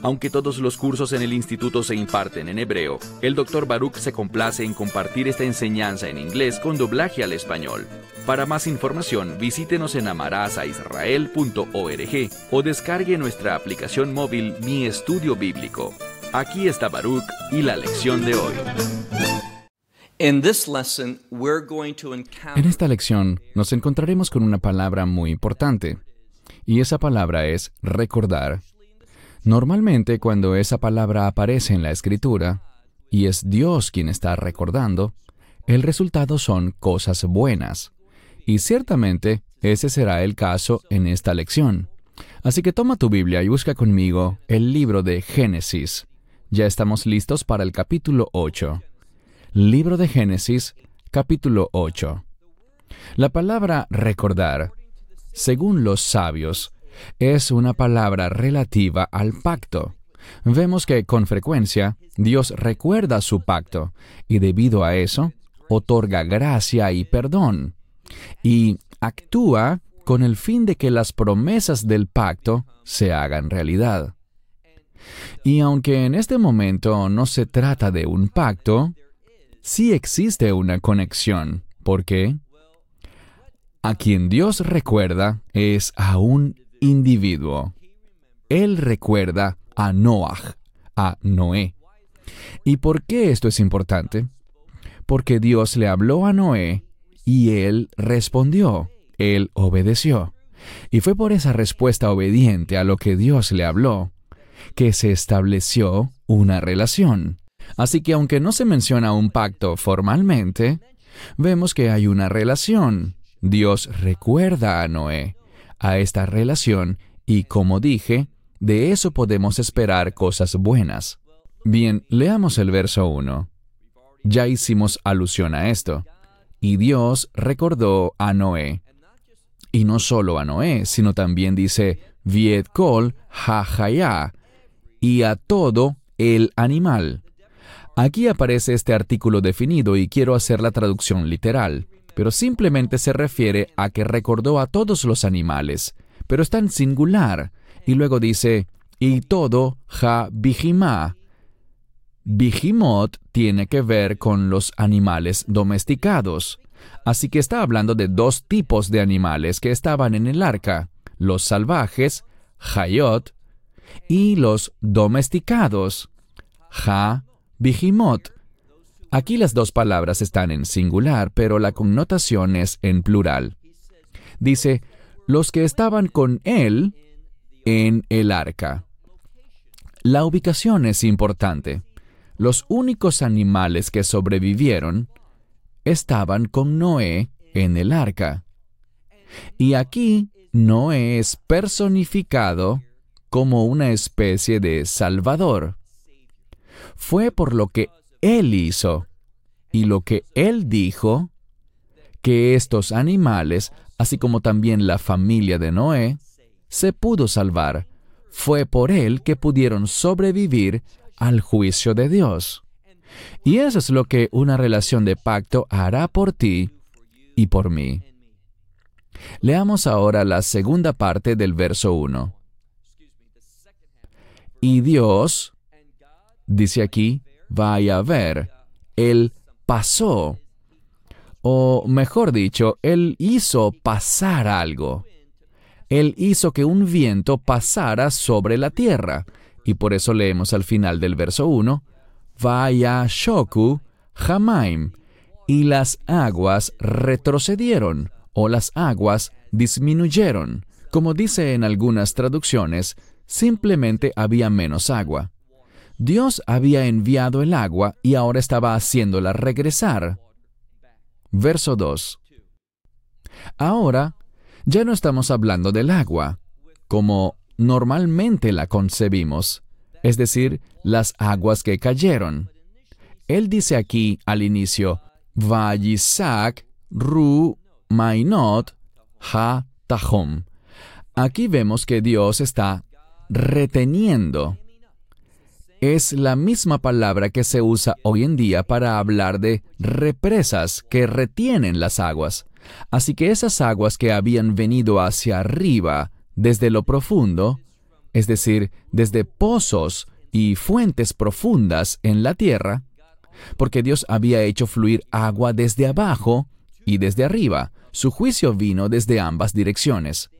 Aunque todos los cursos en el instituto se imparten en hebreo, el Dr. Baruch se complace en compartir esta enseñanza en inglés con doblaje al español. Para más información, visítenos en amarazaisrael.org o descargue nuestra aplicación móvil Mi Estudio Bíblico. Aquí está Baruch y la lección de hoy. En esta lección nos encontraremos con una palabra muy importante, y esa palabra es recordar. Normalmente cuando esa palabra aparece en la escritura, y es Dios quien está recordando, el resultado son cosas buenas. Y ciertamente ese será el caso en esta lección. Así que toma tu Biblia y busca conmigo el libro de Génesis. Ya estamos listos para el capítulo 8. Libro de Génesis, capítulo 8. La palabra recordar, según los sabios, es una palabra relativa al pacto. Vemos que con frecuencia Dios recuerda su pacto y debido a eso otorga gracia y perdón y actúa con el fin de que las promesas del pacto se hagan realidad. Y aunque en este momento no se trata de un pacto, sí existe una conexión. ¿Por qué? A quien Dios recuerda es a un individuo. Él recuerda a Noah, a Noé. ¿Y por qué esto es importante? Porque Dios le habló a Noé y él respondió, él obedeció. Y fue por esa respuesta obediente a lo que Dios le habló que se estableció una relación. Así que aunque no se menciona un pacto formalmente, vemos que hay una relación. Dios recuerda a Noé a esta relación y como dije, de eso podemos esperar cosas buenas. Bien, leamos el verso 1. Ya hicimos alusión a esto. Y Dios recordó a Noé. Y no solo a Noé, sino también dice, Viet kol ha y a todo el animal. Aquí aparece este artículo definido y quiero hacer la traducción literal pero simplemente se refiere a que recordó a todos los animales, pero está en singular, y luego dice, y todo ja bijimá. Bijimot tiene que ver con los animales domesticados, así que está hablando de dos tipos de animales que estaban en el arca, los salvajes, Hayot, y los domesticados, Ja Bijimot. Aquí las dos palabras están en singular, pero la connotación es en plural. Dice, los que estaban con él en el arca. La ubicación es importante. Los únicos animales que sobrevivieron estaban con Noé en el arca. Y aquí Noé es personificado como una especie de Salvador. Fue por lo que él hizo y lo que Él dijo, que estos animales, así como también la familia de Noé, se pudo salvar. Fue por Él que pudieron sobrevivir al juicio de Dios. Y eso es lo que una relación de pacto hará por ti y por mí. Leamos ahora la segunda parte del verso 1. Y Dios, dice aquí, vaya a ver, Él pasó, o mejor dicho, Él hizo pasar algo. Él hizo que un viento pasara sobre la tierra, y por eso leemos al final del verso 1, Vaya Shoku Hamaim, y las aguas retrocedieron, o las aguas disminuyeron. Como dice en algunas traducciones, simplemente había menos agua. Dios había enviado el agua y ahora estaba haciéndola regresar. Verso 2. Ahora, ya no estamos hablando del agua, como normalmente la concebimos, es decir, las aguas que cayeron. Él dice aquí al inicio, Vayisak Ru Mainot Ha Tahom, aquí vemos que Dios está reteniendo. Es la misma palabra que se usa hoy en día para hablar de represas que retienen las aguas. Así que esas aguas que habían venido hacia arriba desde lo profundo, es decir, desde pozos y fuentes profundas en la tierra, porque Dios había hecho fluir agua desde abajo y desde arriba. Su juicio vino desde ambas direcciones.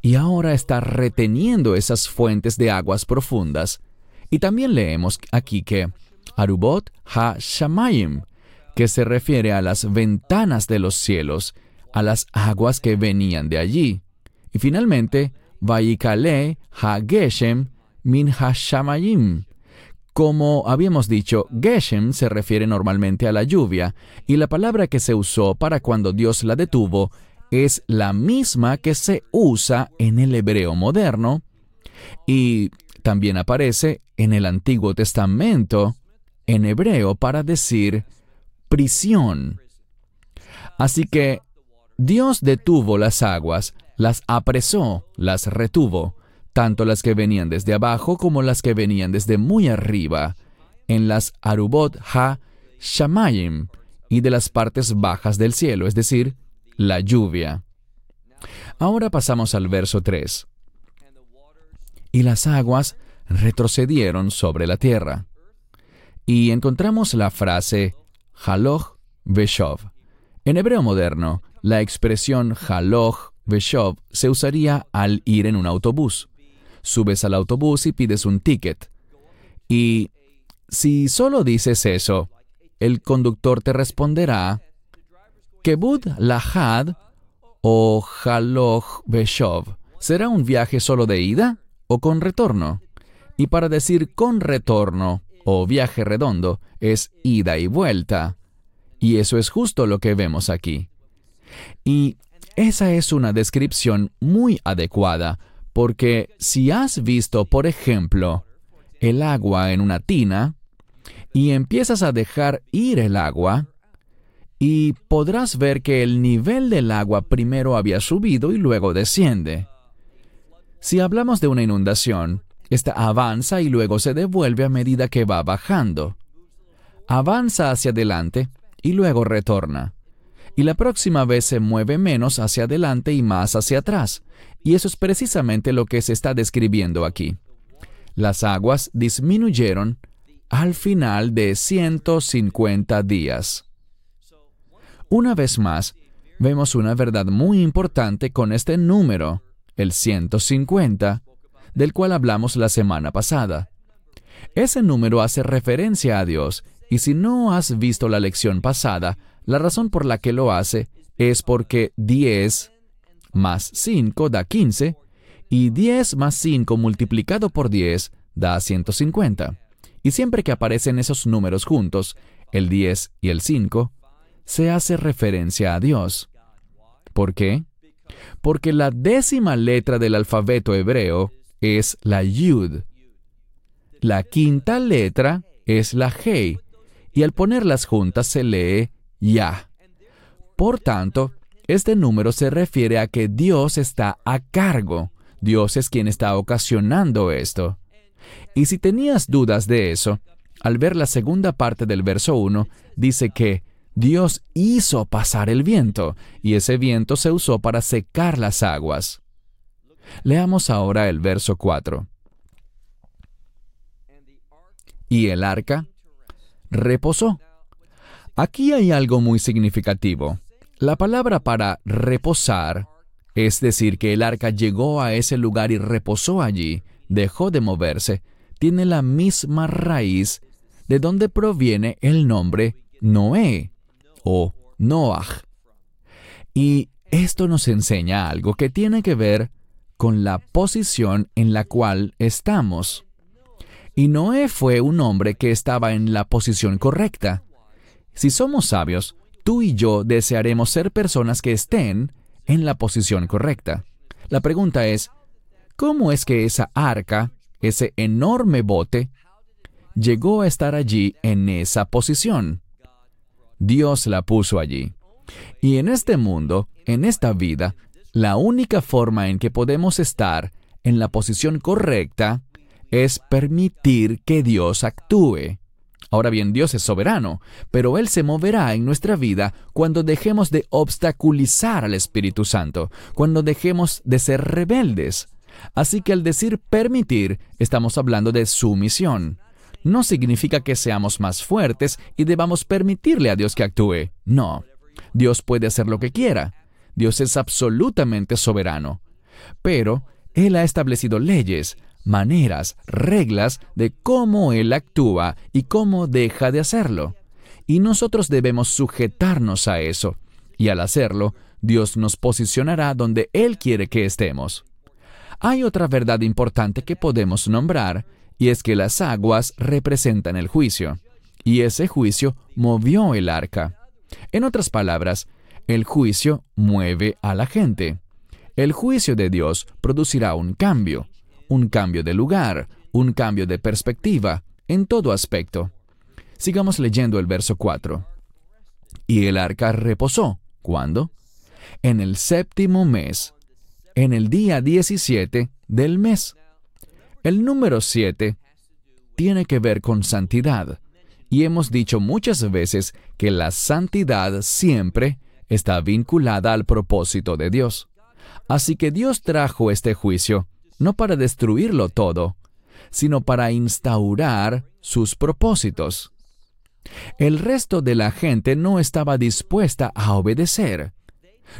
Y ahora está reteniendo esas fuentes de aguas profundas. Y también leemos aquí que Arubot ha-shamayim, que se refiere a las ventanas de los cielos, a las aguas que venían de allí. Y finalmente, Vaikale ha-geshem min ha-shamayim, como habíamos dicho, Geshem se refiere normalmente a la lluvia, y la palabra que se usó para cuando Dios la detuvo es la misma que se usa en el hebreo moderno, y también aparece en el Antiguo Testamento en hebreo para decir prisión. Así que Dios detuvo las aguas, las apresó, las retuvo, tanto las que venían desde abajo como las que venían desde muy arriba, en las Arubot Ha Shamayim y de las partes bajas del cielo, es decir, la lluvia. Ahora pasamos al verso 3. Y las aguas retrocedieron sobre la tierra. Y encontramos la frase Haloch Veshov. En hebreo moderno, la expresión Haloch Veshov se usaría al ir en un autobús subes al autobús y pides un ticket. Y si solo dices eso, el conductor te responderá Kebud Lahad o Haloch Beshov. ¿Será un viaje solo de ida o con retorno? Y para decir con retorno o viaje redondo es ida y vuelta. Y eso es justo lo que vemos aquí. Y esa es una descripción muy adecuada porque si has visto, por ejemplo, el agua en una tina, y empiezas a dejar ir el agua, y podrás ver que el nivel del agua primero había subido y luego desciende. Si hablamos de una inundación, esta avanza y luego se devuelve a medida que va bajando. Avanza hacia adelante y luego retorna. Y la próxima vez se mueve menos hacia adelante y más hacia atrás. Y eso es precisamente lo que se está describiendo aquí. Las aguas disminuyeron al final de 150 días. Una vez más, vemos una verdad muy importante con este número, el 150, del cual hablamos la semana pasada. Ese número hace referencia a Dios, y si no has visto la lección pasada, la razón por la que lo hace es porque 10 más 5 da 15 y 10 más 5 multiplicado por 10 da 150. Y siempre que aparecen esos números juntos, el 10 y el 5, se hace referencia a Dios. ¿Por qué? Porque la décima letra del alfabeto hebreo es la Yud. La quinta letra es la Hei, y al ponerlas juntas se lee Ya. Por tanto, este número se refiere a que Dios está a cargo. Dios es quien está ocasionando esto. Y si tenías dudas de eso, al ver la segunda parte del verso 1, dice que Dios hizo pasar el viento, y ese viento se usó para secar las aguas. Leamos ahora el verso 4. Y el arca reposó. Aquí hay algo muy significativo. La palabra para reposar, es decir, que el arca llegó a ese lugar y reposó allí, dejó de moverse, tiene la misma raíz de donde proviene el nombre Noé o Noah. Y esto nos enseña algo que tiene que ver con la posición en la cual estamos. Y Noé fue un hombre que estaba en la posición correcta. Si somos sabios, tú y yo desearemos ser personas que estén en la posición correcta. La pregunta es, ¿cómo es que esa arca, ese enorme bote, llegó a estar allí en esa posición? Dios la puso allí. Y en este mundo, en esta vida, La única forma en que podemos estar en la posición correcta es permitir que Dios actúe. Ahora bien, Dios es soberano, pero Él se moverá en nuestra vida cuando dejemos de obstaculizar al Espíritu Santo, cuando dejemos de ser rebeldes. Así que al decir permitir, estamos hablando de sumisión. No significa que seamos más fuertes y debamos permitirle a Dios que actúe. No. Dios puede hacer lo que quiera. Dios es absolutamente soberano. Pero Él ha establecido leyes, maneras, reglas de cómo Él actúa y cómo deja de hacerlo. Y nosotros debemos sujetarnos a eso. Y al hacerlo, Dios nos posicionará donde Él quiere que estemos. Hay otra verdad importante que podemos nombrar, y es que las aguas representan el juicio, y ese juicio movió el arca. En otras palabras, el juicio mueve a la gente. El juicio de Dios producirá un cambio, un cambio de lugar, un cambio de perspectiva, en todo aspecto. Sigamos leyendo el verso 4. Y el arca reposó. ¿Cuándo? En el séptimo mes, en el día 17 del mes. El número 7 tiene que ver con santidad, y hemos dicho muchas veces que la santidad siempre está vinculada al propósito de Dios. Así que Dios trajo este juicio no para destruirlo todo, sino para instaurar sus propósitos. El resto de la gente no estaba dispuesta a obedecer.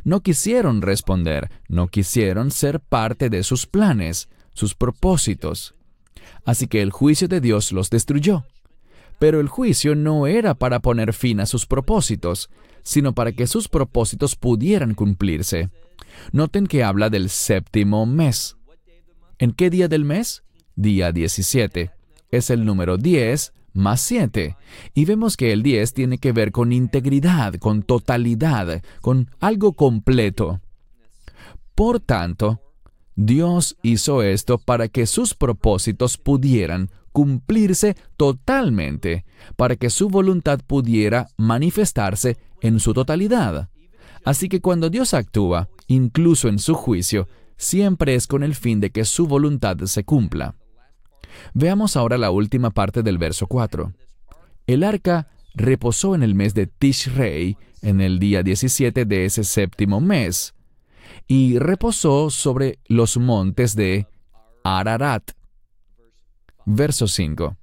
No quisieron responder, no quisieron ser parte de sus planes, sus propósitos. Así que el juicio de Dios los destruyó. Pero el juicio no era para poner fin a sus propósitos, sino para que sus propósitos pudieran cumplirse. Noten que habla del séptimo mes. ¿En qué día del mes? Día 17. Es el número 10 más 7. Y vemos que el 10 tiene que ver con integridad, con totalidad, con algo completo. Por tanto, Dios hizo esto para que sus propósitos pudieran cumplirse totalmente, para que su voluntad pudiera manifestarse en su totalidad. Así que cuando Dios actúa, incluso en su juicio, siempre es con el fin de que su voluntad se cumpla. Veamos ahora la última parte del verso 4. El arca reposó en el mes de Tishrei, en el día 17 de ese séptimo mes, y reposó sobre los montes de Ararat. Verso 5.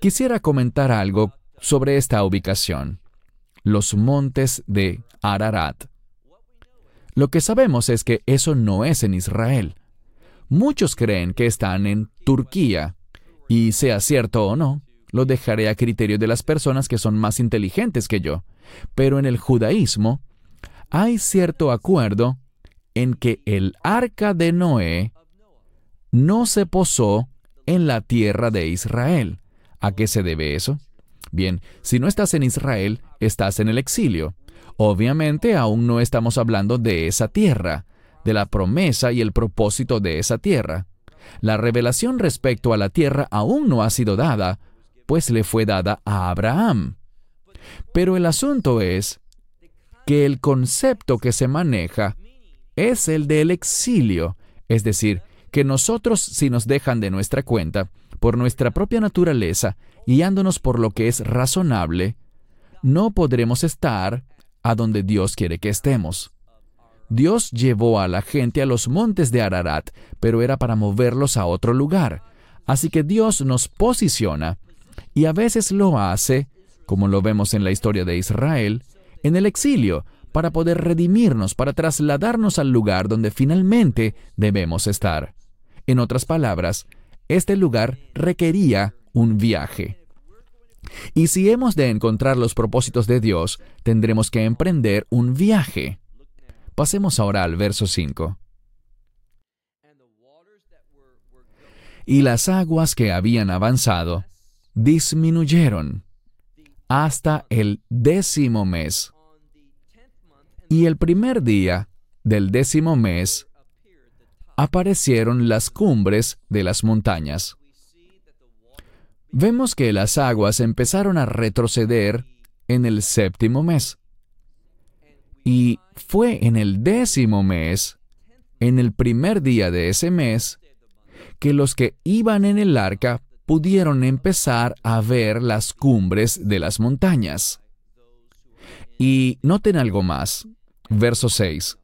Quisiera comentar algo sobre esta ubicación. Los montes de Ararat. Lo que sabemos es que eso no es en Israel. Muchos creen que están en Turquía, y sea cierto o no, lo dejaré a criterio de las personas que son más inteligentes que yo. Pero en el judaísmo hay cierto acuerdo en que el arca de Noé no se posó en la tierra de Israel. ¿A qué se debe eso? Bien, si no estás en Israel, estás en el exilio. Obviamente aún no estamos hablando de esa tierra, de la promesa y el propósito de esa tierra. La revelación respecto a la tierra aún no ha sido dada, pues le fue dada a Abraham. Pero el asunto es que el concepto que se maneja es el del exilio, es decir, que nosotros si nos dejan de nuestra cuenta, por nuestra propia naturaleza, guiándonos por lo que es razonable, no podremos estar a donde Dios quiere que estemos. Dios llevó a la gente a los montes de Ararat, pero era para moverlos a otro lugar. Así que Dios nos posiciona, y a veces lo hace, como lo vemos en la historia de Israel, en el exilio, para poder redimirnos, para trasladarnos al lugar donde finalmente debemos estar. En otras palabras, este lugar requería un viaje. Y si hemos de encontrar los propósitos de Dios, tendremos que emprender un viaje. Pasemos ahora al verso 5. Y las aguas que habían avanzado disminuyeron hasta el décimo mes. Y el primer día del décimo mes aparecieron las cumbres de las montañas vemos que las aguas empezaron a retroceder en el séptimo mes. Y fue en el décimo mes en el primer día de ese mes que los que iban en el arca pudieron empezar a ver las cumbres de las montañas. Y noten algo más. Verso 6.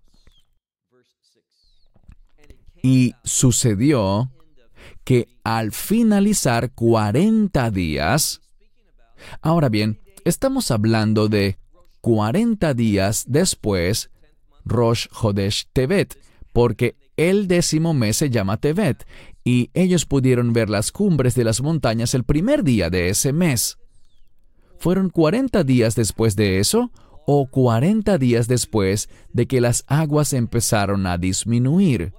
Y sucedió que al finalizar 40 días, ahora bien, estamos hablando de 40 días después, Rosh Hodesh Tevet, porque el décimo mes se llama Tevet, y ellos pudieron ver las cumbres de las montañas el primer día de ese mes. ¿Fueron 40 días después de eso o 40 días después de que las aguas empezaron a disminuir?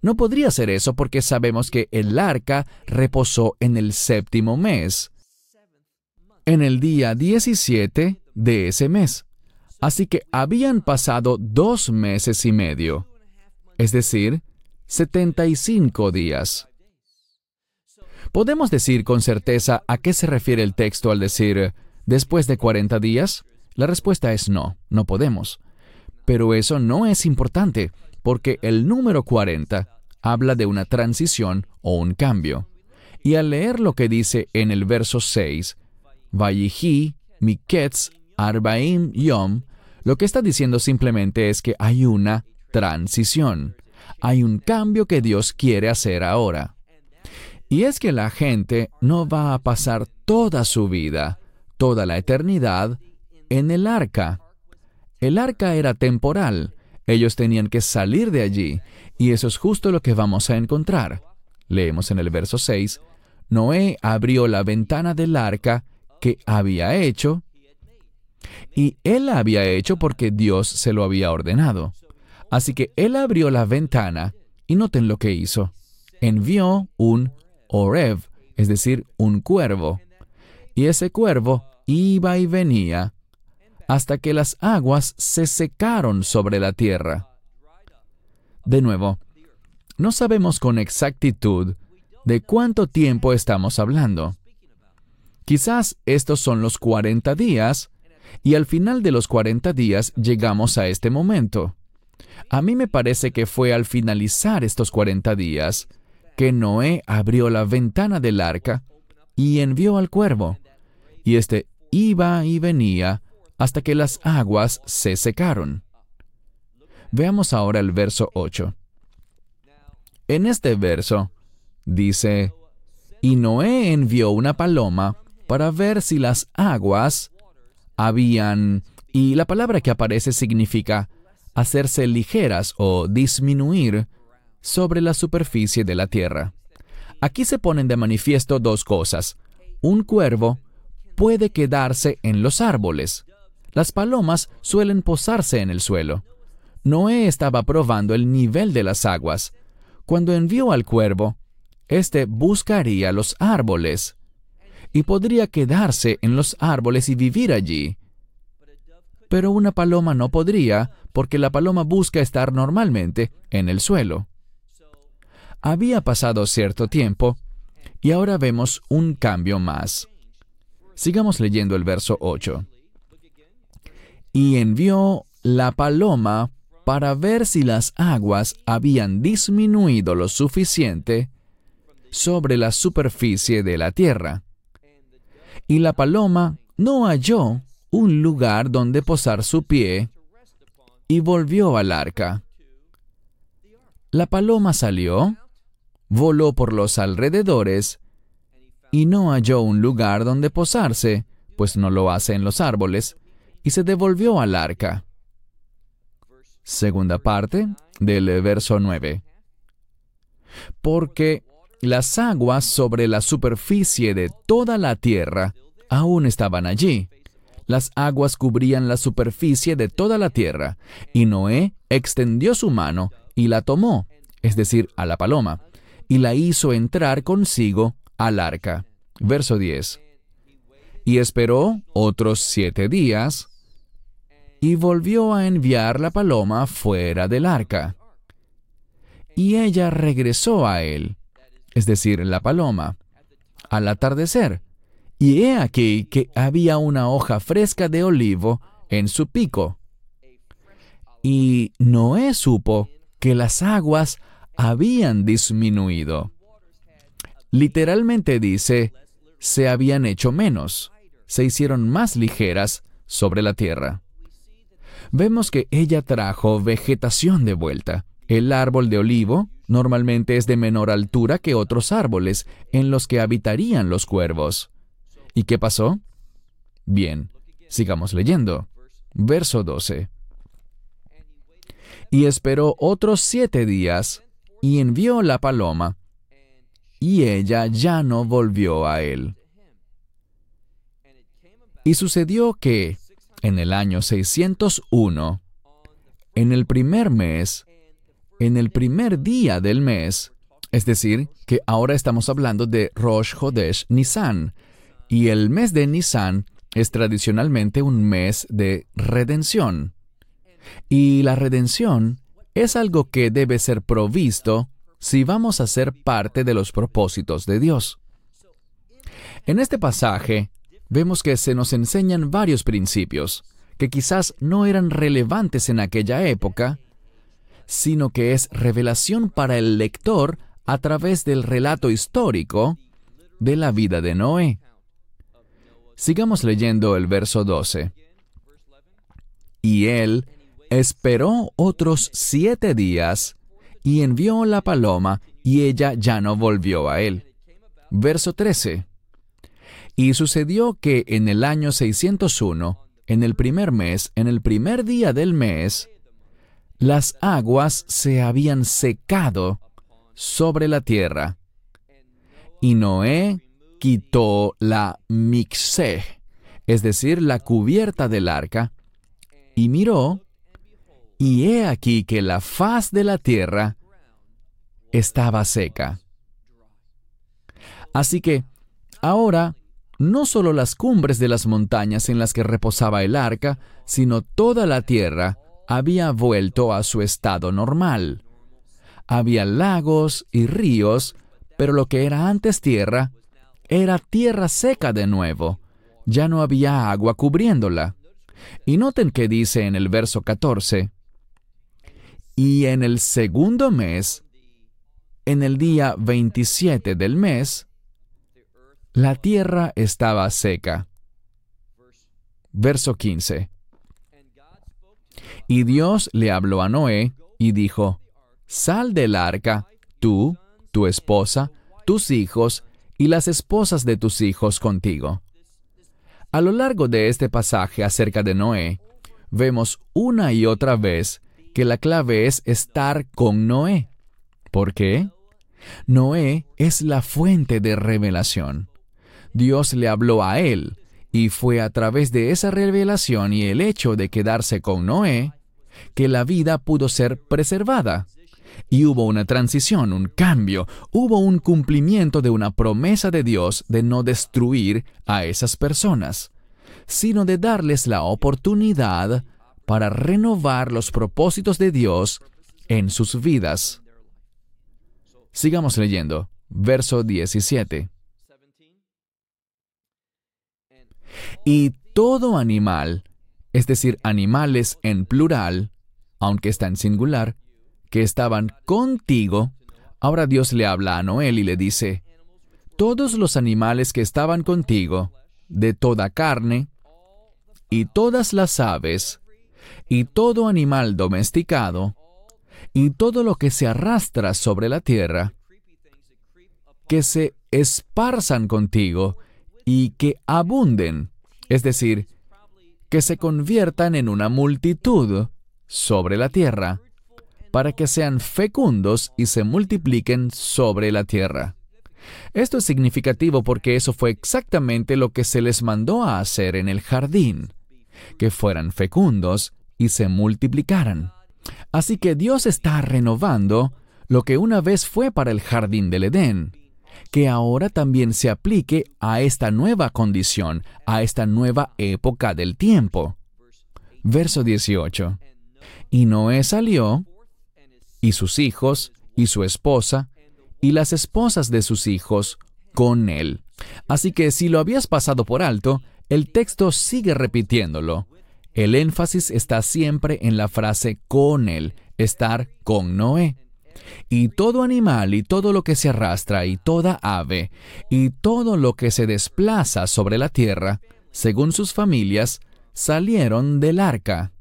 No podría ser eso porque sabemos que el arca reposó en el séptimo mes, en el día 17 de ese mes. Así que habían pasado dos meses y medio, es decir, 75 días. ¿Podemos decir con certeza a qué se refiere el texto al decir después de 40 días? La respuesta es no, no podemos. Pero eso no es importante, porque el número 40 habla de una transición o un cambio. Y al leer lo que dice en el verso 6, Vayihi, Miketz, Arbaim, Yom, lo que está diciendo simplemente es que hay una transición hay un cambio que Dios quiere hacer ahora. Y es que la gente no va a pasar toda su vida, toda la eternidad, en el arca. El arca era temporal. Ellos tenían que salir de allí. Y eso es justo lo que vamos a encontrar. Leemos en el verso 6. Noé abrió la ventana del arca que había hecho. Y él la había hecho porque Dios se lo había ordenado. Así que él abrió la ventana y noten lo que hizo. Envió un Orev, es decir, un cuervo. Y ese cuervo iba y venía hasta que las aguas se secaron sobre la tierra. De nuevo, no sabemos con exactitud de cuánto tiempo estamos hablando. Quizás estos son los 40 días, y al final de los 40 días llegamos a este momento. A mí me parece que fue al finalizar estos 40 días que Noé abrió la ventana del arca y envió al cuervo, y éste iba y venía hasta que las aguas se secaron. Veamos ahora el verso 8. En este verso dice, y Noé envió una paloma para ver si las aguas habían... Y la palabra que aparece significa hacerse ligeras o disminuir sobre la superficie de la tierra. Aquí se ponen de manifiesto dos cosas. Un cuervo puede quedarse en los árboles. Las palomas suelen posarse en el suelo. Noé estaba probando el nivel de las aguas. Cuando envió al cuervo, éste buscaría los árboles y podría quedarse en los árboles y vivir allí. Pero una paloma no podría porque la paloma busca estar normalmente en el suelo. Había pasado cierto tiempo y ahora vemos un cambio más. Sigamos leyendo el verso 8. Y envió la paloma para ver si las aguas habían disminuido lo suficiente sobre la superficie de la tierra. Y la paloma no halló un lugar donde posar su pie y volvió al arca. La paloma salió, voló por los alrededores y no halló un lugar donde posarse, pues no lo hace en los árboles, y se devolvió al arca. Segunda parte del verso 9. Porque las aguas sobre la superficie de toda la tierra aún estaban allí, las aguas cubrían la superficie de toda la tierra, y Noé extendió su mano y la tomó, es decir, a la paloma, y la hizo entrar consigo al arca. Verso 10. Y esperó otros siete días, y volvió a enviar la paloma fuera del arca. Y ella regresó a él, es decir, la paloma, al atardecer, y he aquí que había una hoja fresca de olivo en su pico. Y Noé supo que las aguas habían disminuido. Literalmente dice, se habían hecho menos, se hicieron más ligeras sobre la tierra. Vemos que ella trajo vegetación de vuelta. El árbol de olivo normalmente es de menor altura que otros árboles en los que habitarían los cuervos. ¿Y qué pasó? Bien, sigamos leyendo. Verso 12. Y esperó otros siete días y envió la paloma, y ella ya no volvió a él. Y sucedió que, en el año 601, en el primer mes, en el primer día del mes, es decir, que ahora estamos hablando de Rosh Hodesh Nisan, y el mes de Nisan es tradicionalmente un mes de redención. Y la redención es algo que debe ser provisto si vamos a ser parte de los propósitos de Dios. En este pasaje vemos que se nos enseñan varios principios que quizás no eran relevantes en aquella época, sino que es revelación para el lector a través del relato histórico de la vida de Noé. Sigamos leyendo el verso 12. Y él esperó otros siete días y envió la paloma y ella ya no volvió a él. Verso 13. Y sucedió que en el año 601, en el primer mes, en el primer día del mes, las aguas se habían secado sobre la tierra. Y Noé quitó la mixé, es decir, la cubierta del arca, y miró, y he aquí que la faz de la tierra estaba seca. Así que, ahora, no solo las cumbres de las montañas en las que reposaba el arca, sino toda la tierra había vuelto a su estado normal. Había lagos y ríos, pero lo que era antes tierra era tierra seca de nuevo. Ya no había agua cubriéndola. Y noten que dice en el verso 14, y en el segundo mes, en el día 27 del mes, la tierra estaba seca. Verso 15. Y Dios le habló a Noé y dijo, Sal del arca, tú, tu esposa, tus hijos y las esposas de tus hijos contigo. A lo largo de este pasaje acerca de Noé, vemos una y otra vez que la clave es estar con Noé. ¿Por qué? Noé es la fuente de revelación. Dios le habló a él, y fue a través de esa revelación y el hecho de quedarse con Noé que la vida pudo ser preservada. Y hubo una transición, un cambio, hubo un cumplimiento de una promesa de Dios de no destruir a esas personas, sino de darles la oportunidad para renovar los propósitos de Dios en sus vidas. Sigamos leyendo. Verso 17. Y todo animal, es decir, animales en plural, aunque está en singular, que estaban contigo, ahora Dios le habla a Noel y le dice, todos los animales que estaban contigo, de toda carne, y todas las aves, y todo animal domesticado, y todo lo que se arrastra sobre la tierra, que se esparzan contigo y que abunden, es decir, que se conviertan en una multitud sobre la tierra, para que sean fecundos y se multipliquen sobre la tierra. Esto es significativo porque eso fue exactamente lo que se les mandó a hacer en el jardín, que fueran fecundos y se multiplicaran. Así que Dios está renovando lo que una vez fue para el jardín del Edén, que ahora también se aplique a esta nueva condición, a esta nueva época del tiempo. Verso 18. Y Noé salió y sus hijos, y su esposa, y las esposas de sus hijos, con él. Así que si lo habías pasado por alto, el texto sigue repitiéndolo. El énfasis está siempre en la frase con él, estar con Noé. Y todo animal y todo lo que se arrastra y toda ave y todo lo que se desplaza sobre la tierra, según sus familias, salieron del arca.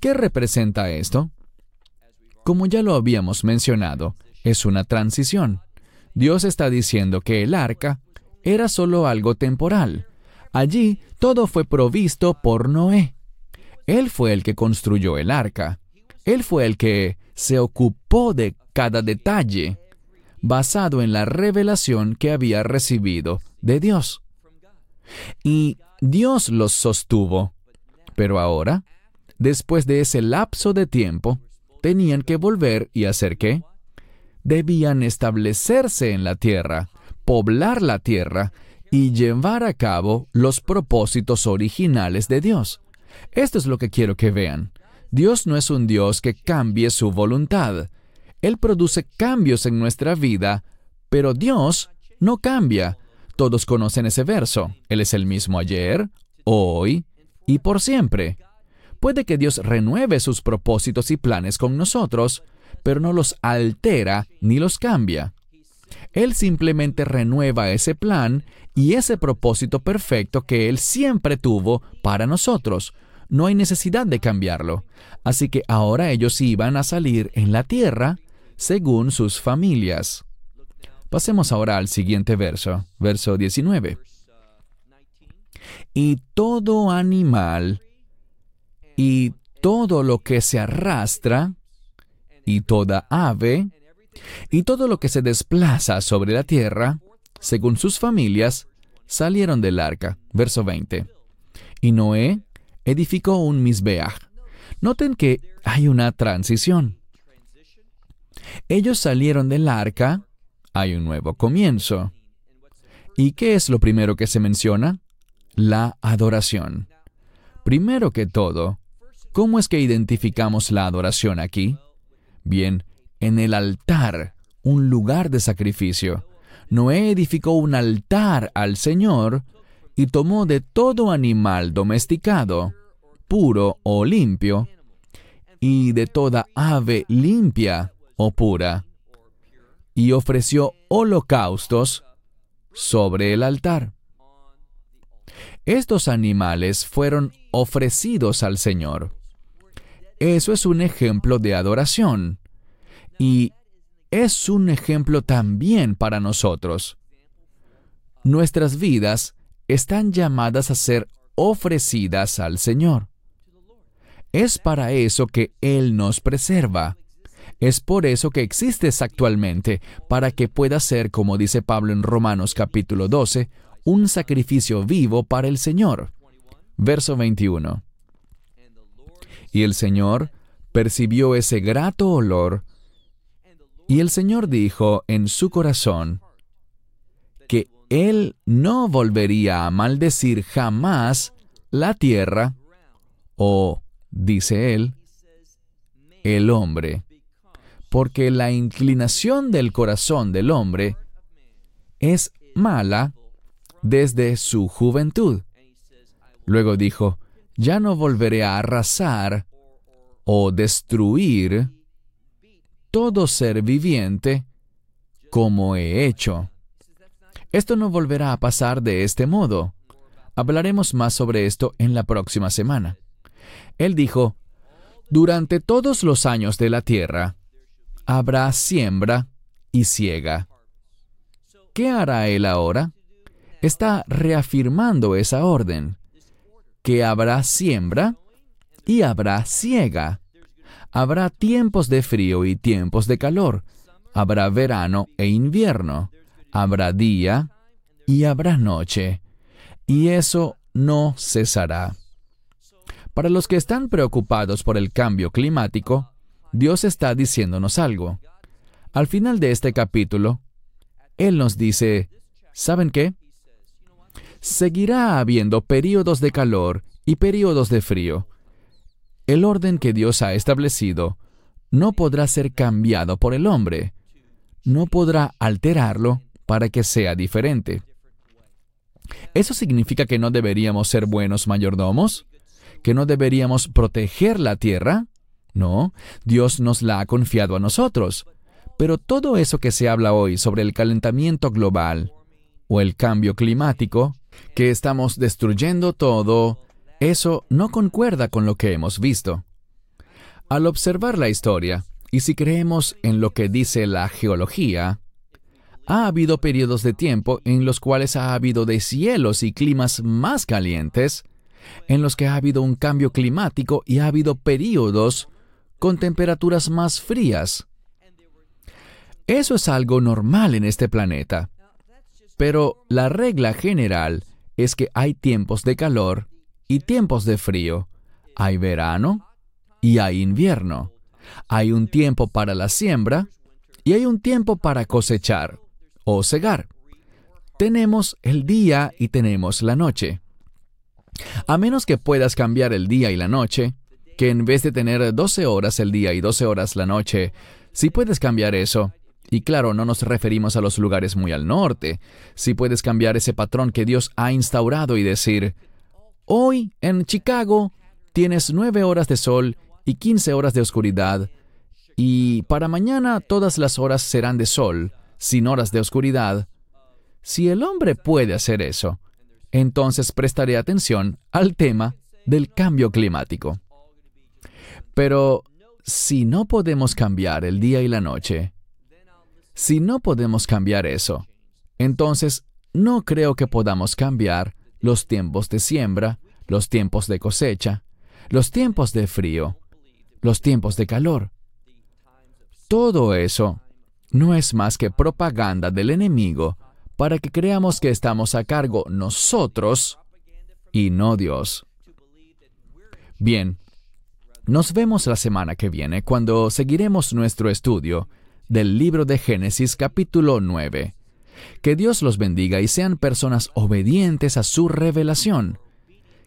¿Qué representa esto? Como ya lo habíamos mencionado, es una transición. Dios está diciendo que el arca era solo algo temporal. Allí todo fue provisto por Noé. Él fue el que construyó el arca. Él fue el que se ocupó de cada detalle, basado en la revelación que había recibido de Dios. Y Dios los sostuvo. Pero ahora, después de ese lapso de tiempo, tenían que volver y hacer qué? Debían establecerse en la tierra, poblar la tierra y llevar a cabo los propósitos originales de Dios. Esto es lo que quiero que vean. Dios no es un Dios que cambie su voluntad. Él produce cambios en nuestra vida, pero Dios no cambia. Todos conocen ese verso. Él es el mismo ayer, hoy y por siempre. Puede que Dios renueve sus propósitos y planes con nosotros, pero no los altera ni los cambia. Él simplemente renueva ese plan y ese propósito perfecto que Él siempre tuvo para nosotros, no hay necesidad de cambiarlo. Así que ahora ellos iban a salir en la tierra según sus familias. Pasemos ahora al siguiente verso, verso 19. Y todo animal y todo lo que se arrastra y toda ave y todo lo que se desplaza sobre la tierra, según sus familias, salieron del arca. Verso 20. Y Noé edificó un Misbeach. Noten que hay una transición. Ellos salieron del arca, hay un nuevo comienzo. ¿Y qué es lo primero que se menciona? La adoración. Primero que todo, ¿cómo es que identificamos la adoración aquí? Bien, en el altar, un lugar de sacrificio. Noé edificó un altar al Señor y tomó de todo animal domesticado, puro o limpio, y de toda ave limpia o pura, y ofreció holocaustos sobre el altar. Estos animales fueron ofrecidos al Señor. Eso es un ejemplo de adoración. Y es un ejemplo también para nosotros. Nuestras vidas están llamadas a ser ofrecidas al Señor. Es para eso que Él nos preserva. Es por eso que existes actualmente, para que pueda ser, como dice Pablo en Romanos capítulo 12, un sacrificio vivo para el Señor. Verso 21. Y el Señor percibió ese grato olor, y el Señor dijo en su corazón, él no volvería a maldecir jamás la tierra o, dice él, el hombre, porque la inclinación del corazón del hombre es mala desde su juventud. Luego dijo, ya no volveré a arrasar o destruir todo ser viviente como he hecho. Esto no volverá a pasar de este modo. Hablaremos más sobre esto en la próxima semana. Él dijo, Durante todos los años de la tierra, habrá siembra y siega. ¿Qué hará él ahora? Está reafirmando esa orden, que habrá siembra y habrá siega. Habrá tiempos de frío y tiempos de calor. Habrá verano e invierno habrá día y habrá noche, y eso no cesará. Para los que están preocupados por el cambio climático, Dios está diciéndonos algo. Al final de este capítulo, Él nos dice, ¿saben qué? Seguirá habiendo períodos de calor y períodos de frío. El orden que Dios ha establecido no podrá ser cambiado por el hombre. No podrá alterarlo para que sea diferente. ¿Eso significa que no deberíamos ser buenos mayordomos? ¿Que no deberíamos proteger la tierra? No, Dios nos la ha confiado a nosotros. Pero todo eso que se habla hoy sobre el calentamiento global o el cambio climático, que estamos destruyendo todo, eso no concuerda con lo que hemos visto. Al observar la historia, y si creemos en lo que dice la geología, ha habido periodos de tiempo en los cuales ha habido cielos y climas más calientes, en los que ha habido un cambio climático y ha habido periodos con temperaturas más frías. Eso es algo normal en este planeta. Pero la regla general es que hay tiempos de calor y tiempos de frío. Hay verano y hay invierno. Hay un tiempo para la siembra y hay un tiempo para cosechar o cegar. Tenemos el día y tenemos la noche. A menos que puedas cambiar el día y la noche, que en vez de tener 12 horas el día y 12 horas la noche, si puedes cambiar eso, y claro, no nos referimos a los lugares muy al norte, si puedes cambiar ese patrón que Dios ha instaurado y decir, hoy en Chicago tienes 9 horas de sol y 15 horas de oscuridad, y para mañana todas las horas serán de sol, sin horas de oscuridad. Si el hombre puede hacer eso, entonces prestaré atención al tema del cambio climático. Pero si no podemos cambiar el día y la noche, si no podemos cambiar eso, entonces no creo que podamos cambiar los tiempos de siembra, los tiempos de cosecha, los tiempos de frío, los tiempos de calor. Todo eso no es más que propaganda del enemigo para que creamos que estamos a cargo nosotros y no Dios. Bien, nos vemos la semana que viene cuando seguiremos nuestro estudio del libro de Génesis capítulo 9. Que Dios los bendiga y sean personas obedientes a su revelación,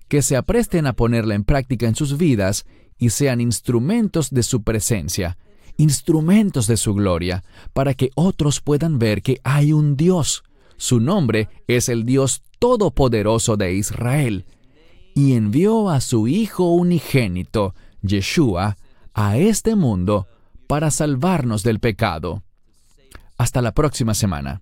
que se apresten a ponerla en práctica en sus vidas y sean instrumentos de su presencia, instrumentos de su gloria, para que otros puedan ver que hay un Dios. Su nombre es el Dios Todopoderoso de Israel, y envió a su Hijo unigénito, Yeshua, a este mundo para salvarnos del pecado. Hasta la próxima semana.